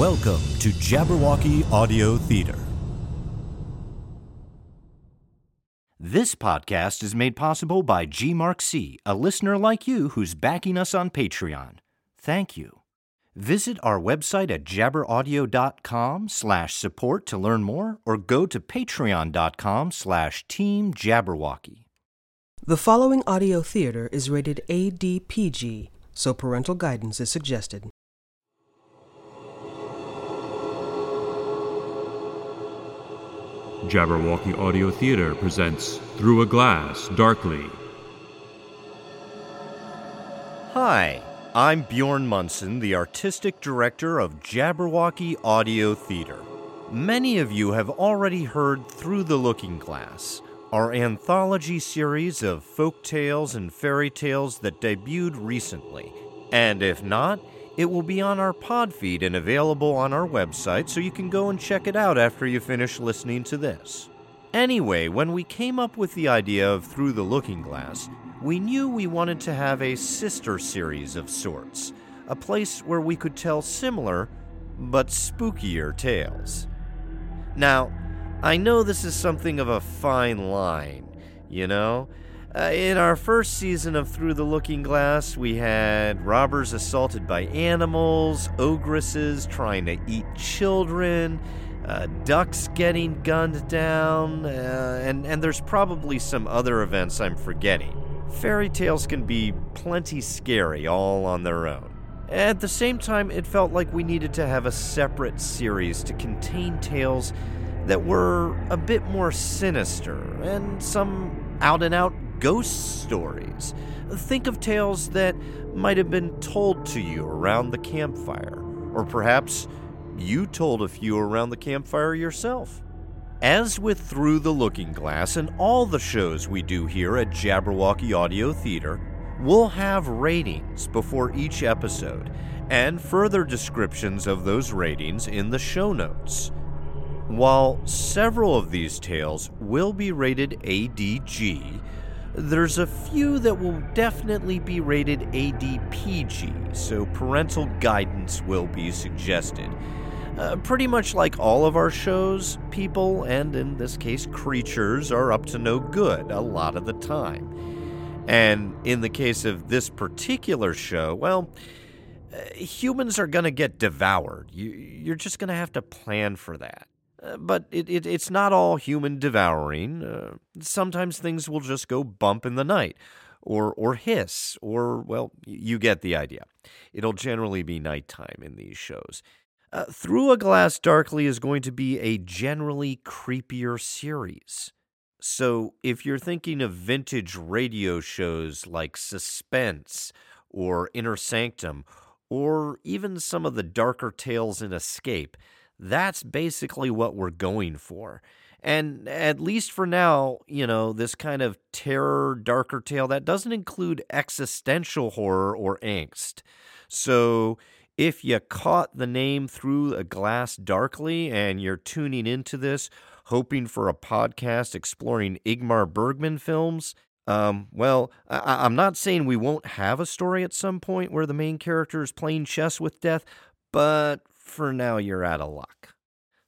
Welcome to Jabberwocky Audio Theater. This podcast is made possible by G Mark C, a listener like you who's backing us on Patreon. Thank you. Visit our website at jabberaudio.com slash support to learn more or go to patreon.com slash team jabberwocky. The following audio theater is rated ADPG, so parental guidance is suggested. Jabberwocky Audio Theater presents Through a Glass Darkly. Hi, I'm Bjorn Munson, the artistic director of Jabberwocky Audio Theater. Many of you have already heard Through the Looking Glass, our anthology series of folk tales and fairy tales that debuted recently. And if not, it will be on our pod feed and available on our website, so you can go and check it out after you finish listening to this. Anyway, when we came up with the idea of Through the Looking Glass, we knew we wanted to have a sister series of sorts, a place where we could tell similar but spookier tales. Now, I know this is something of a fine line, you know? Uh, in our first season of Through the Looking Glass, we had robbers assaulted by animals, ogresses trying to eat children, uh, ducks getting gunned down, uh, and, and there's probably some other events I'm forgetting. Fairy tales can be plenty scary all on their own. At the same time, it felt like we needed to have a separate series to contain tales that were a bit more sinister and some out and out ghost stories. Think of tales that might have been told to you around the campfire, or perhaps you told a few around the campfire yourself. As with Through the Looking Glass and all the shows we do here at Jabberwocky Audio Theater, we'll have ratings before each episode and further descriptions of those ratings in the show notes. While several of these tales will be rated ADG, there's a few that will definitely be rated ADPG, so parental guidance will be suggested. Uh, pretty much like all of our shows, people, and in this case, creatures, are up to no good a lot of the time. And in the case of this particular show, well, uh, humans are going to get devoured. You, you're just going to have to plan for that. Uh, but it, it, it's not all human devouring. Uh, sometimes things will just go bump in the night, or or hiss, or well, you get the idea. It'll generally be nighttime in these shows. Uh, Through a Glass Darkly is going to be a generally creepier series. So if you're thinking of vintage radio shows like Suspense or Inner Sanctum, or even some of the darker tales in Escape, that's basically what we're going for. And at least for now, you know, this kind of terror, darker tale that doesn't include existential horror or angst. So if you caught the name through a glass darkly and you're tuning into this hoping for a podcast exploring Ingmar Bergman films, um, well, I- I'm not saying we won't have a story at some point where the main character is playing chess with death, but for now you're out of luck.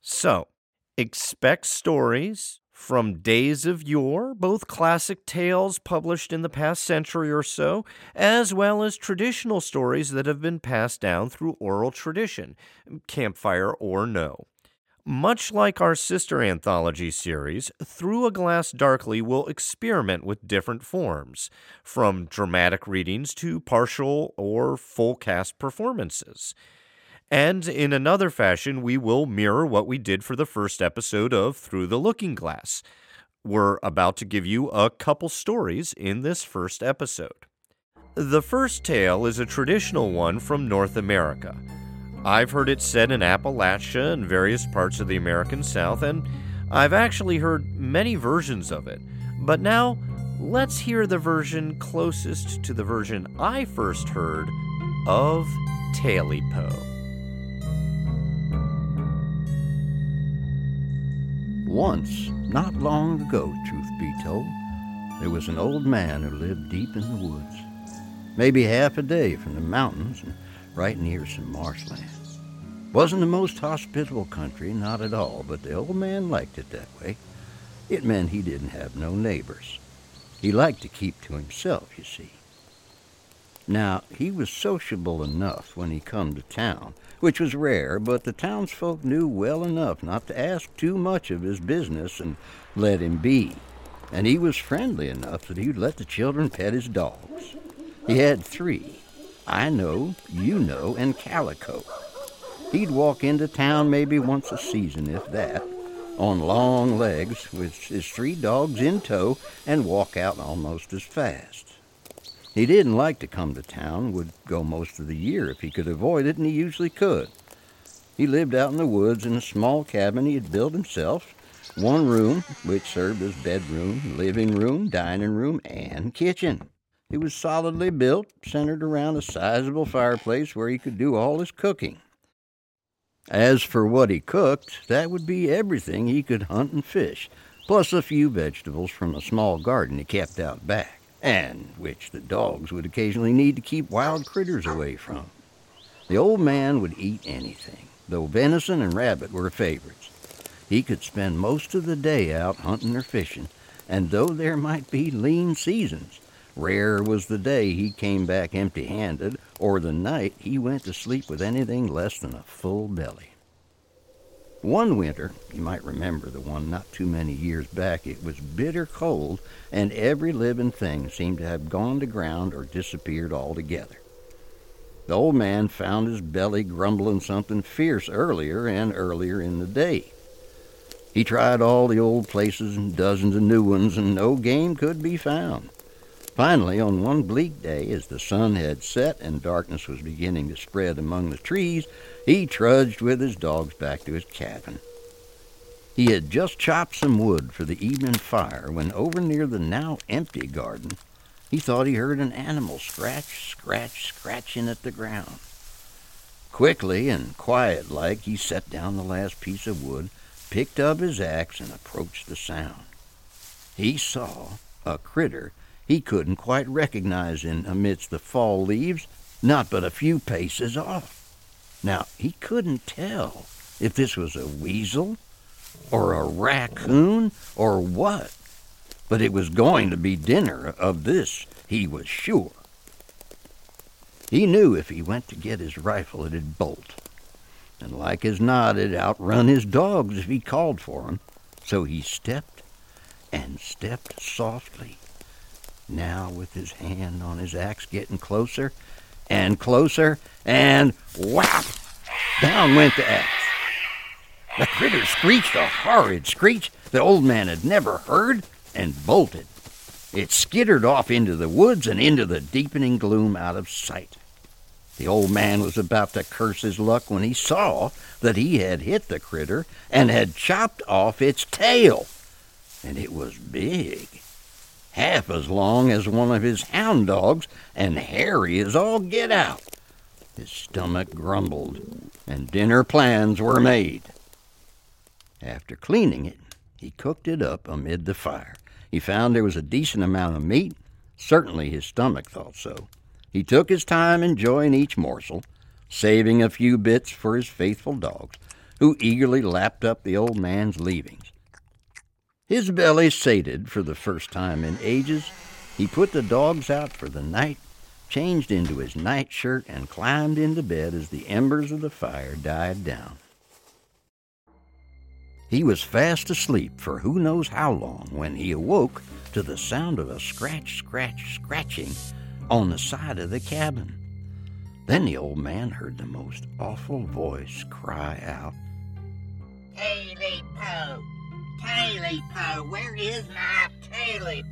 So, expect stories from days of yore, both classic tales published in the past century or so, as well as traditional stories that have been passed down through oral tradition, campfire or no. Much like our sister anthology series, Through a Glass Darkly will experiment with different forms, from dramatic readings to partial or full cast performances. And in another fashion, we will mirror what we did for the first episode of Through the Looking Glass. We're about to give you a couple stories in this first episode. The first tale is a traditional one from North America. I've heard it said in Appalachia and various parts of the American South, and I've actually heard many versions of it. But now, let's hear the version closest to the version I first heard of Taily Poe. Once, not long ago, truth be told, there was an old man who lived deep in the woods, maybe half a day from the mountains and right near some marshland. Wasn't the most hospitable country, not at all, but the old man liked it that way. It meant he didn't have no neighbors. He liked to keep to himself, you see. Now, he was sociable enough when he come to town, which was rare, but the townsfolk knew well enough not to ask too much of his business and let him be. And he was friendly enough that he'd let the children pet his dogs. He had three. I know, you know, and Calico. He'd walk into town maybe once a season, if that, on long legs with his three dogs in tow and walk out almost as fast. He didn't like to come to town, would go most of the year if he could avoid it, and he usually could. He lived out in the woods in a small cabin he had built himself, one room, which served as bedroom, living room, dining room, and kitchen. It was solidly built, centered around a sizable fireplace where he could do all his cooking. As for what he cooked, that would be everything he could hunt and fish, plus a few vegetables from a small garden he kept out back and which the dogs would occasionally need to keep wild critters away from. The old man would eat anything, though venison and rabbit were favorites. He could spend most of the day out hunting or fishing, and though there might be lean seasons, rare was the day he came back empty handed or the night he went to sleep with anything less than a full belly. One winter, you might remember the one not too many years back, it was bitter cold, and every living thing seemed to have gone to ground or disappeared altogether. The old man found his belly grumbling something fierce earlier and earlier in the day. He tried all the old places and dozens of new ones, and no game could be found. Finally, on one bleak day, as the sun had set and darkness was beginning to spread among the trees, he trudged with his dogs back to his cabin. He had just chopped some wood for the evening fire when over near the now empty garden he thought he heard an animal scratch, scratch, scratching at the ground. Quickly and quiet like he set down the last piece of wood, picked up his axe, and approached the sound. He saw a critter he couldn't quite recognize in amidst the fall leaves, not but a few paces off. Now, he couldn't tell if this was a weasel or a raccoon or what, but it was going to be dinner of this, he was sure. He knew if he went to get his rifle it'd bolt, and like as not it'd outrun his dogs if he called for 'em. So he stepped and stepped softly, now with his hand on his axe getting closer and closer, and whap! Down went the axe. The critter screeched a horrid screech the old man had never heard and bolted. It skittered off into the woods and into the deepening gloom out of sight. The old man was about to curse his luck when he saw that he had hit the critter and had chopped off its tail. And it was big, half as long as one of his hound dogs and hairy as all get out. His stomach grumbled, and dinner plans were made. After cleaning it, he cooked it up amid the fire. He found there was a decent amount of meat. Certainly his stomach thought so. He took his time enjoying each morsel, saving a few bits for his faithful dogs, who eagerly lapped up the old man's leavings. His belly sated for the first time in ages, he put the dogs out for the night, changed into his nightshirt, and climbed into bed as the embers of the fire died down. He was fast asleep for who knows how long when he awoke to the sound of a scratch, scratch, scratching on the side of the cabin. Then the old man heard the most awful voice cry out, Taily Po! Taily! Where is my Taily?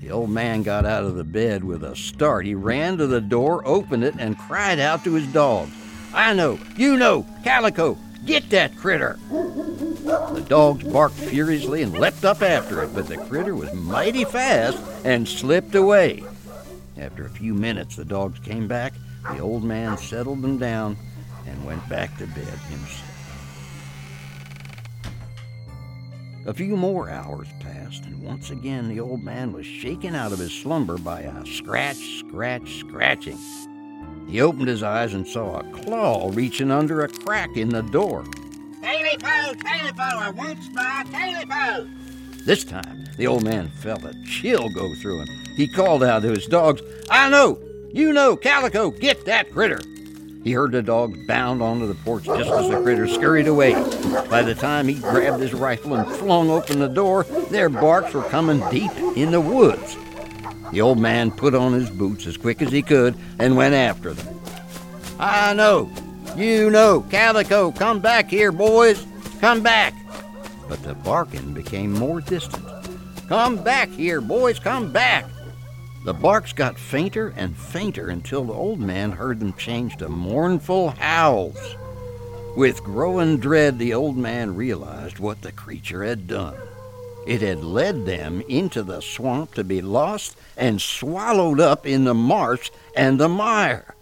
The old man got out of the bed with a start. He ran to the door, opened it, and cried out to his dogs. I know, you know, Calico, Get that critter! The dogs barked furiously and leapt up after it, but the critter was mighty fast and slipped away. After a few minutes, the dogs came back, the old man settled them down, and went back to bed himself. A few more hours passed, and once again the old man was shaken out of his slumber by a scratch, scratch, scratching. He opened his eyes and saw a claw reaching under a crack in the door. Taily po, taily po, I want my taily po. This time, the old man felt a chill go through him. He called out to his dogs, I know! You know, Calico, get that critter! He heard the dog bound onto the porch just as the critter scurried away. By the time he grabbed his rifle and flung open the door, their barks were coming deep in the woods. The old man put on his boots as quick as he could and went after them. I know, you know, Calico, come back here, boys, come back. But the barking became more distant. Come back here, boys, come back. The barks got fainter and fainter until the old man heard them change to mournful howls. With growing dread, the old man realized what the creature had done. It had led them into the swamp to be lost and swallowed up in the marsh and the mire.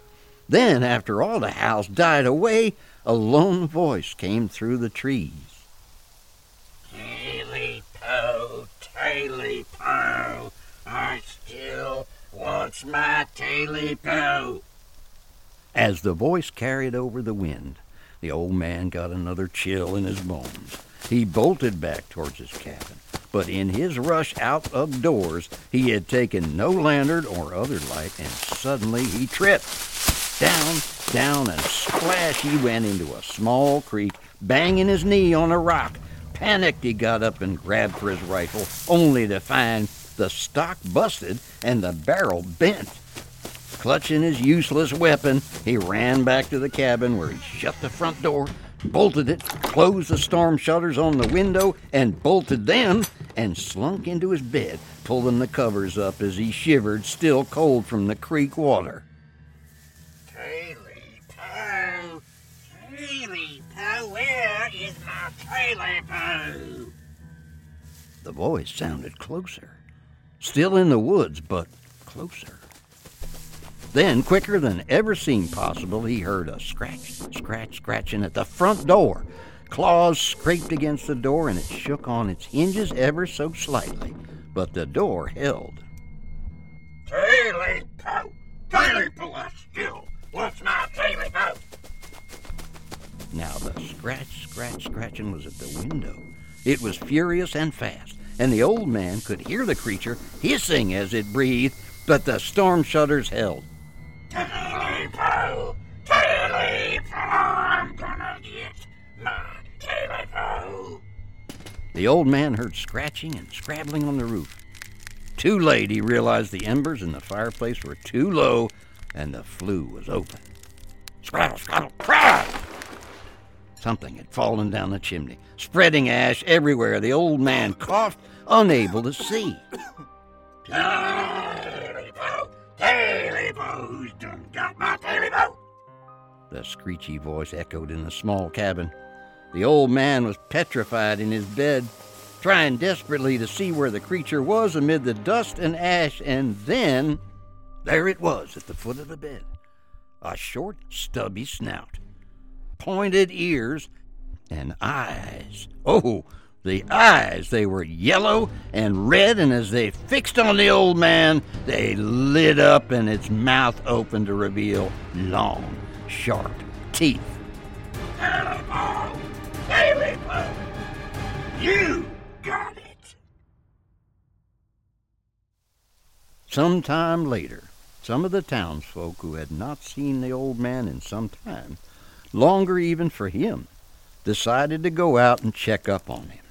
Then, after all the howls died away, a lone voice came through the trees. Taily po, taily po, I wants my taily poo? As the voice carried over the wind, the old man got another chill in his bones. He bolted back towards his cabin, but in his rush out of doors, he had taken no lantern or other light, and suddenly he tripped. Down, down, and splash he went into a small creek, banging his knee on a rock. Panicked, he got up and grabbed for his rifle, only to find the stock busted and the barrel bent. Clutching his useless weapon, he ran back to the cabin where he shut the front door, bolted it, closed the storm shutters on the window, and bolted them, and slunk into his bed, pulling the covers up as he shivered, still cold from the creek water. Taily po, taily po, where is my taily po? The voice sounded closer. Still in the woods, but closer. Then, quicker than ever seemed possible, he heard a scratch, scratch, scratching at the front door. Claws scraped against the door and it shook on its hinges ever so slightly, but the door held. Taily po, taily still wants my taily po. Now the scratch, scratch, scratching was at the window. It was furious and fast, and the old man could hear the creature hissing as it breathed, but the storm shutters held. I'm gonna get. The old man heard scratching and scrabbling on the roof. Too late, he realized the embers in the fireplace were too low and the flue was open. Scrattle, scrattle, crash! Something had fallen down the chimney, spreading ash everywhere. The old man coughed, unable to see. Taily po, taily who's done got my taily? The screechy voice echoed in the small cabin. The old man was petrified in his bed, trying desperately to see where the creature was amid the dust and ash, and then there it was at the foot of the bed a short, stubby snout, pointed ears, and eyes. Oh, the eyes! They were yellow and red, and as they fixed on the old man, they lit up and its mouth opened to reveal long, sharp teeth. Po, you got it. Some time later, some of the townsfolk who had not seen the old man in some time, longer even for him, decided to go out and check up on him.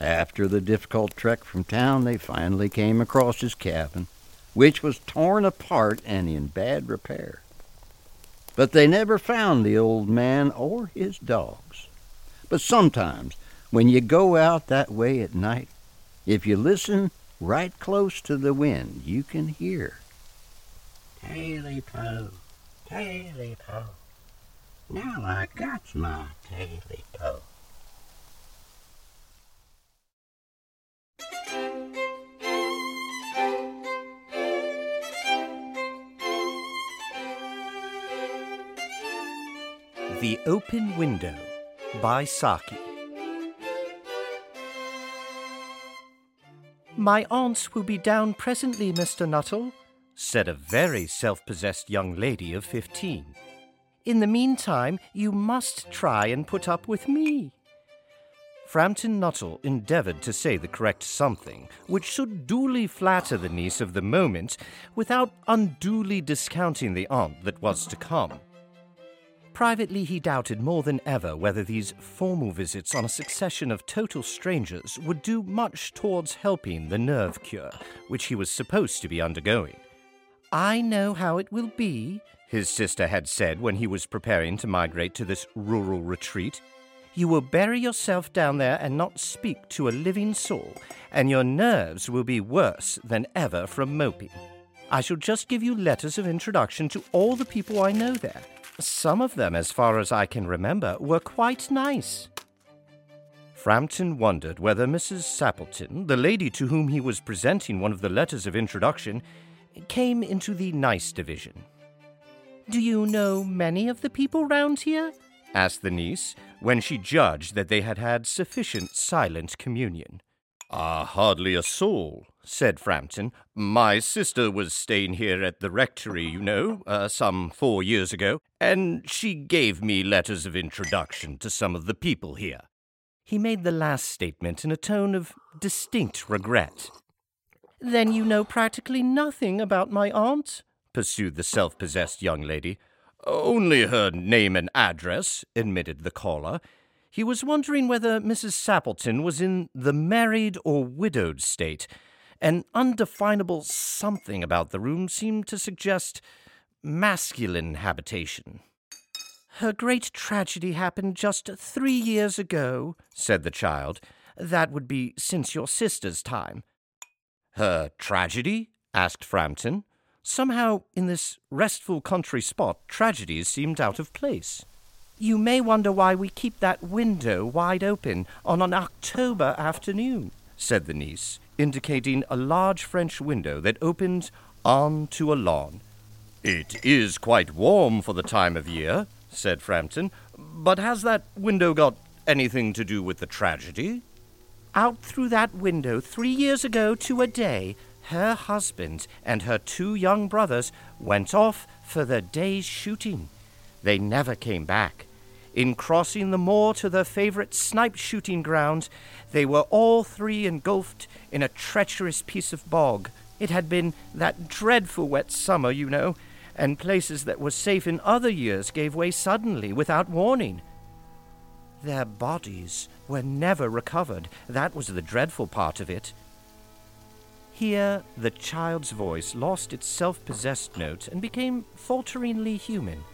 After the difficult trek from town, they finally came across his cabin, which was torn apart and in bad repair. But they never found the old man or his dogs. But sometimes, when you go out that way at night, if you listen right close to the wind, you can hear. Taily po, taily po. Now I got my taily po. The Open Window by Saki. My aunts will be down presently, Mr. Nuttel, said a very self possessed young lady of fifteen. In the meantime, you must try and put up with me. Framton Nuttel endeavored to say the correct something, which should duly flatter the niece of the moment without unduly discounting the aunt that was to come. Privately, he doubted more than ever whether these formal visits on a succession of total strangers would do much towards helping the nerve cure which he was supposed to be undergoing. I know how it will be, his sister had said when he was preparing to migrate to this rural retreat. You will bury yourself down there and not speak to a living soul, and your nerves will be worse than ever from moping. I shall just give you letters of introduction to all the people I know there. Some of them, as far as I can remember, were quite nice. Framton wondered whether Mrs. Sappleton, the lady to whom he was presenting one of the letters of introduction, came into the nice division. Do you know many of the people round here? asked the niece, when she judged that they had had sufficient silent communion. Ah, hardly a soul, said Framton. My sister was staying here at the rectory, you know, uh, some four years ago, and she gave me letters of introduction to some of the people here. He made the last statement in a tone of distinct regret. Then you know practically nothing about my aunt? Pursued the self possessed young lady. Only her name and address, admitted the caller. He was wondering whether Mrs. Sappleton was in the married or widowed state. An undefinable something about the room seemed to suggest masculine habitation. Her great tragedy happened just three years ago, said the child. That would be since your sister's time. Her tragedy? asked Framton. Somehow, in this restful country spot, tragedies seemed out of place. You may wonder why we keep that window wide open on an October afternoon, said the niece, indicating a large French window that opened on to a lawn. It is quite warm for the time of year, said Framton, but has that window got anything to do with the tragedy? Out through that window three years ago to a day, her husband and her two young brothers went off for the day's shooting. They never came back. In crossing the moor to their favorite snipe shooting ground, they were all three engulfed in a treacherous piece of bog. It had been that dreadful wet summer, you know, and places that were safe in other years gave way suddenly without warning. Their bodies were never recovered. That was the dreadful part of it. Here, the child's voice lost its self possessed note and became falteringly human.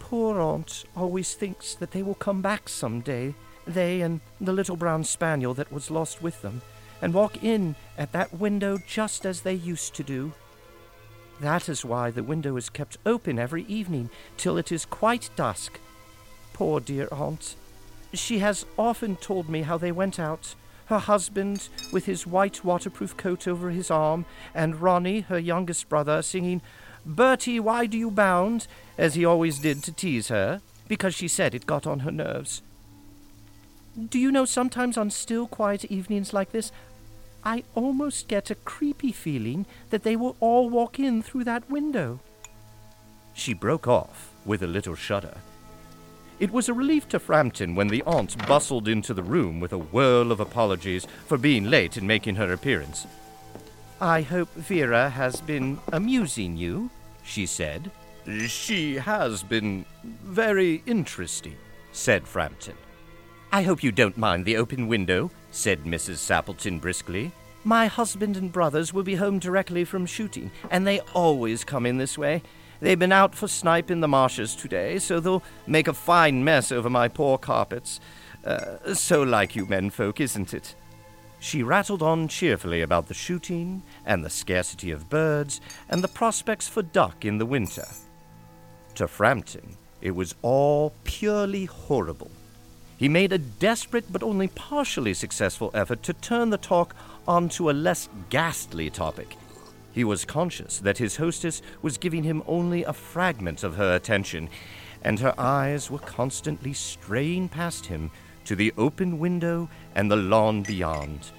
Poor aunt always thinks that they will come back some day, they and the little brown spaniel that was lost with them, and walk in at that window just as they used to do. That is why the window is kept open every evening till it is quite dusk. Poor dear aunt. She has often told me how they went out her husband with his white waterproof coat over his arm, and Ronnie, her youngest brother, singing, Bertie, why do you bound? as he always did to tease her, because she said it got on her nerves. Do you know, sometimes on still, quiet evenings like this, I almost get a creepy feeling that they will all walk in through that window. She broke off with a little shudder. It was a relief to Framton when the aunt bustled into the room with a whirl of apologies for being late in making her appearance. I hope Vera has been amusing you, she said. She has been very interesting, said Framton. I hope you don't mind the open window, said Mrs. Sappleton briskly. My husband and brothers will be home directly from shooting, and they always come in this way. They've been out for snipe in the marshes today, so they'll make a fine mess over my poor carpets. Uh, so like you men folk, isn't it? She rattled on cheerfully about the shooting, and the scarcity of birds, and the prospects for duck in the winter. To Framton, it was all purely horrible. He made a desperate but only partially successful effort to turn the talk onto a less ghastly topic he was conscious that his hostess was giving him only a fragment of her attention, and her eyes were constantly straying past him to the open window and the lawn beyond.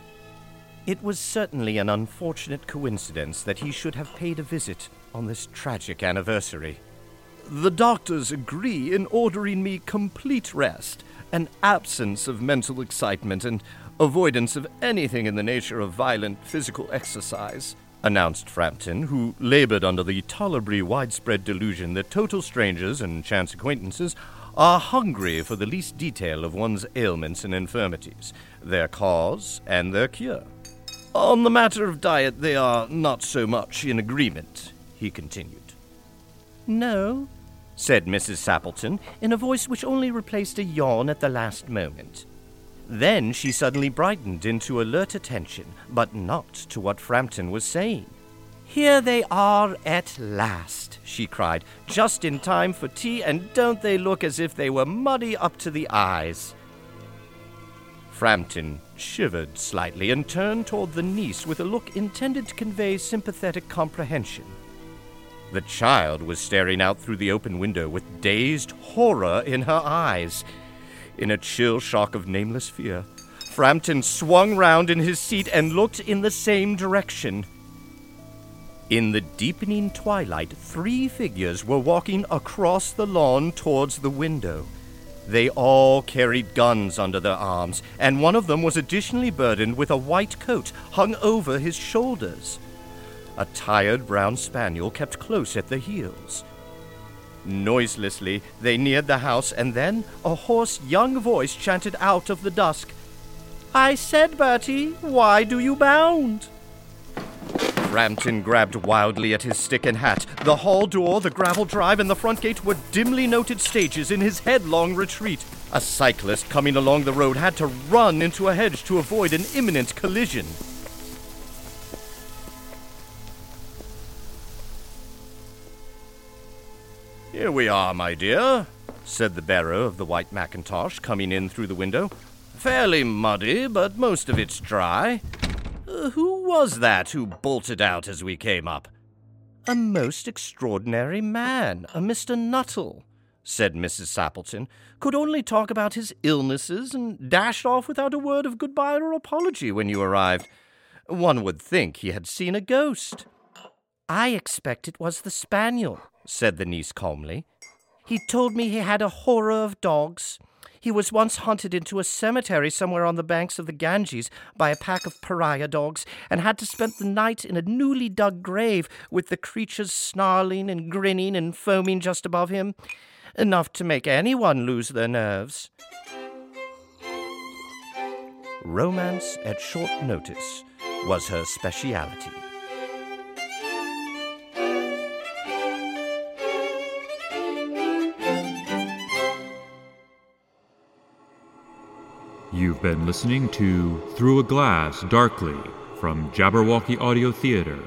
It was certainly an unfortunate coincidence that he should have paid a visit on this tragic anniversary. The doctors agree in ordering me complete rest, an absence of mental excitement, and avoidance of anything in the nature of violent physical exercise, announced Framton, who labored under the tolerably widespread delusion that total strangers and chance acquaintances are hungry for the least detail of one's ailments and infirmities, their cause and their cure. On the matter of diet, they are not so much in agreement, he continued. No, said Mrs. Sappleton, in a voice which only replaced a yawn at the last moment. Then she suddenly brightened into alert attention, but not to what Framton was saying. Here they are at last, she cried, just in time for tea, and don't they look as if they were muddy up to the eyes? Framton shivered slightly and turned toward the niece with a look intended to convey sympathetic comprehension. The child was staring out through the open window with dazed horror in her eyes. In a chill shock of nameless fear, Framton swung round in his seat and looked in the same direction. In the deepening twilight, three figures were walking across the lawn towards the window. They all carried guns under their arms, and one of them was additionally burdened with a white coat hung over his shoulders. A tired brown spaniel kept close at the heels. Noiselessly, they neared the house, and then a hoarse young voice chanted out of the dusk, I said, Bertie, why do you bound? Framton grabbed wildly at his stick and hat. The hall door, the gravel drive, and the front gate were dimly noted stages in his headlong retreat. A cyclist coming along the road had to run into a hedge to avoid an imminent collision. Here we are, my dear, said the bearer of the white mackintosh, coming in through the window. Fairly muddy, but most of it's dry. Uh, who was that who bolted out as we came up? A most extraordinary man, a Mr. Nuttel, said Mrs. Sappleton, could only talk about his illnesses and dashed off without a word of goodbye or apology when you arrived. One would think he had seen a ghost. I expect it was the spaniel, said the niece calmly. He told me he had a horror of dogs. He was once hunted into a cemetery somewhere on the banks of the Ganges by a pack of pariah dogs and had to spend the night in a newly dug grave with the creatures snarling and grinning and foaming just above him. Enough to make anyone lose their nerves. Romance at short notice was her speciality. You've been listening to Through a Glass Darkly from Jabberwocky Audio Theater.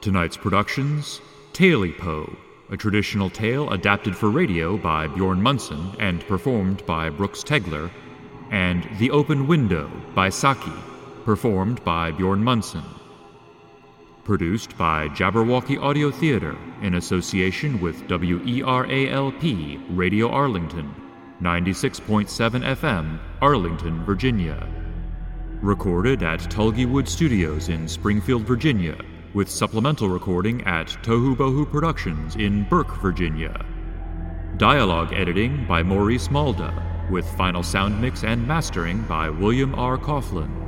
Tonight's productions Tailypo, a traditional tale adapted for radio by Bjorn Munson and performed by Brooks Tegler, and The Open Window by Saki, performed by Bjorn Munson. Produced by Jabberwocky Audio Theater in association with WERALP Radio Arlington 96.7 FM, Arlington, Virginia. Recorded at Tulgeywood Studios in Springfield, Virginia, with supplemental recording at Tohu Bohu Productions in Burke, Virginia. Dialogue editing by Maurice Malda, with final sound mix and mastering by William R. Coughlin.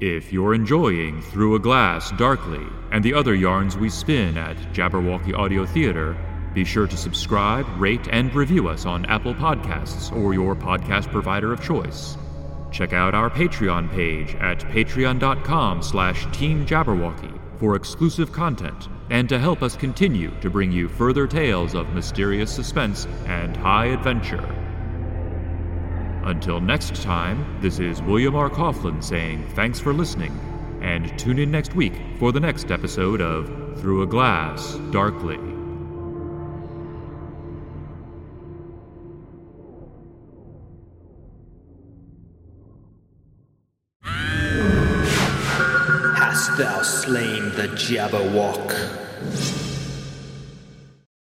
If you're enjoying Through a Glass Darkly and the other yarns we spin at Jabberwocky Audio Theater, be sure to subscribe, rate, and review us on Apple Podcasts or your podcast provider of choice. Check out our Patreon page at patreon.com slash teamjabberwocky for exclusive content and to help us continue to bring you further tales of mysterious suspense and high adventure. Until next time, this is William R. Coughlin saying thanks for listening And tune in next week for the next episode of Through a Glass Darkly. Hast thou slain the Jabberwock?